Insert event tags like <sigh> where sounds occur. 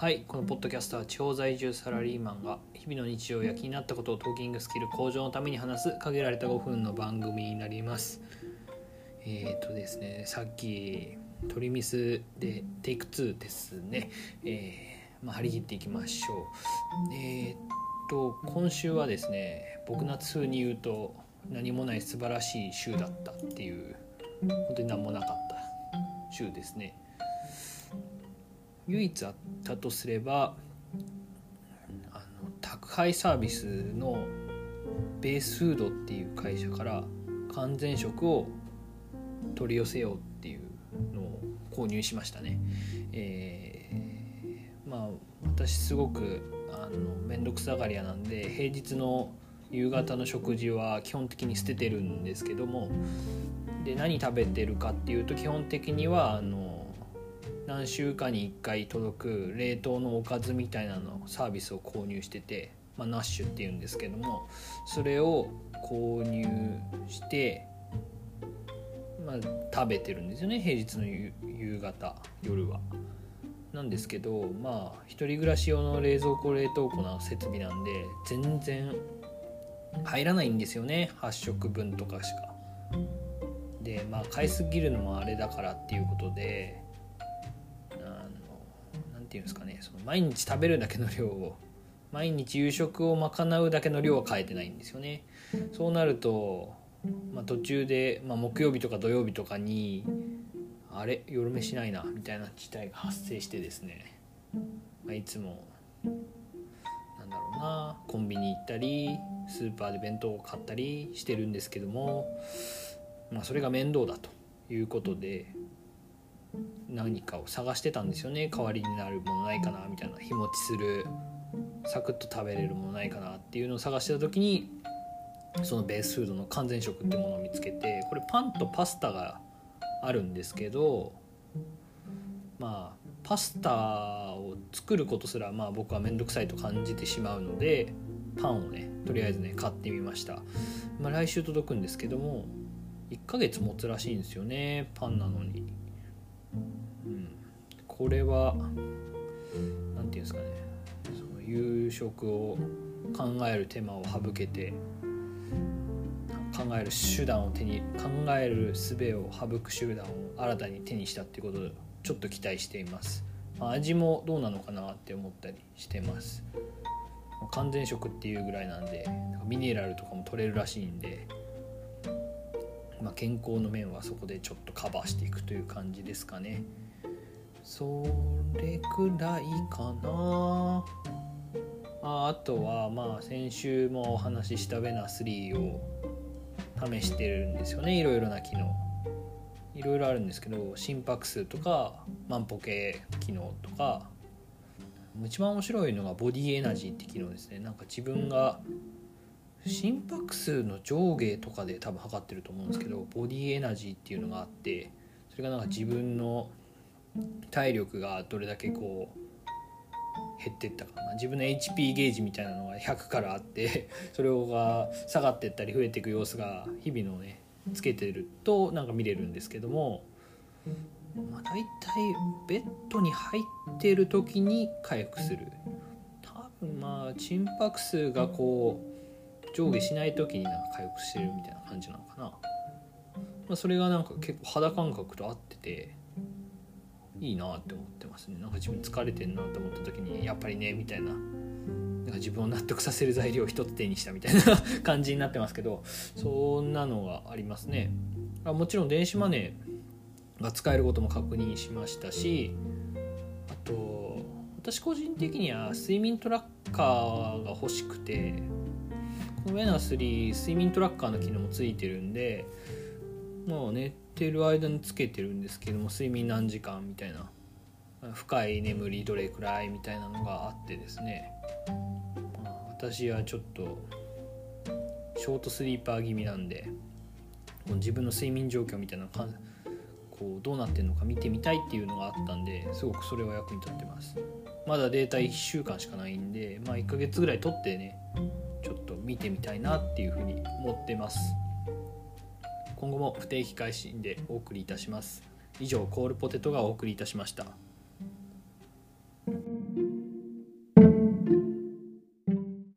はいこのポッドキャストは地方在住サラリーマンが日々の日常や気になったことをトーキングスキル向上のために話す限られた5分の番組になりますえっ、ー、とですねさっきトリミスでテイク2ですねえー、まあ、張り切っていきましょうえっ、ー、と今週はですね僕夏風に言うと何もない素晴らしい週だったっていう本当に何もなかった週ですね唯一あったとすればあの宅配サービスのベースフードっていう会社から完全食を取り寄せようっていうのを購入しましたね。えー、まあ私すごくあの面倒くさがり屋なんで平日の夕方の食事は基本的に捨ててるんですけどもで何食べてるかっていうと基本的にはあの何週間に1回届く冷凍のおかずみたいなのサービスを購入してて、まあ、ナッシュっていうんですけどもそれを購入してまあ、食べてるんですよね平日の夕方夜は。なんですけどまあ一人暮らし用の冷蔵庫冷凍庫の設備なんで全然入らないんですよね8食分とかしか。でまあ買いすぎるのもあれだからっていうことでていうんですかねその毎日食べるだけの量を毎日夕食を賄うだけの量は変えてないんですよね。そうなると、まあ、途中で、まあ、木曜日とか土曜日とかにあれ夜飯ないなみたいな事態が発生してですね、まあ、いつもなんだろうなコンビニ行ったりスーパーで弁当を買ったりしてるんですけども、まあ、それが面倒だということで何かを探してたんですよね。代わりになるものないかなみたいな。日持ちするサクッと食べれるものないかなっていうのを探してた時にそのベースフードの完全食ってものを見つけてこれパンとパスタがあるんですけどまあパスタを作ることすらまあ僕は面倒くさいと感じてしまうのでパンをねとりあえずね買ってみました、まあ、来週届くんですけども1ヶ月持つらしいんですよねパンなのに。うん、これは何て言うんですかね。その夕食を考える手間を省けて考える手段を手に考える術を省く手段を新たに手にしたっていうことでちょっと期待しています、まあ、味もどうなのかなって思ったりしてます。完全食っていうぐらいなんでミネラルとかも取れるらしいんでまあ、健康の面はそこでちょっとカバーしていくという感じですかね。それくらいかな。ああとはまあ先週もお話ししたベナ3を試してるんですよね。いろいろな機能。いろいろあるんですけど心拍数とか万歩計機能とか。一番面白いのがボディエナジーって機能ですね。なんか自分が心拍数の上下とかで多分測ってると思うんですけどボディエナジーっていうのがあってそれがなんか自分の体力がどれだけこう減ってったかな。自分の HP ゲージみたいなのが100からあって <laughs> それが下がってったり増えていく様子が日々のねつけてるとなんか見れるんですけども、まあ、大体ベッドに入ってる時に回復する。多分まあ心拍数がこう上下しない時になんか回復してるみたいな感じなのかな、まあ、それがなんか結構肌感覚と合ってていいなって思ってますね。なんか自分疲れてんなって思った時にやっぱりねみたいな。なんか自分を納得させる材料を一つ手にしたみたいな感じになってますけどそんなのがありますね。あもちろん電子マネーが使えることも確認しましたしあと私個人的には睡眠トラッカーが欲しくてウェナ3睡眠トラッカーの機能もついてるんでもう寝てる間につけてるんですけども睡眠何時間みたいな。深い眠りどれくらいみたいなのがあってですね、私はちょっとショートスリーパー気味なんで自分の睡眠状況みたいなこうどうなってるのか見てみたいっていうのがあったんですごくそれは役に立ってます。まだデータ1週間しかないんでまあ1ヶ月ぐらい取ってね見てみたいなっていうふうに思ってます。今後も不定期配信でお送りいたします。以上コールポテトがお送りいたしました。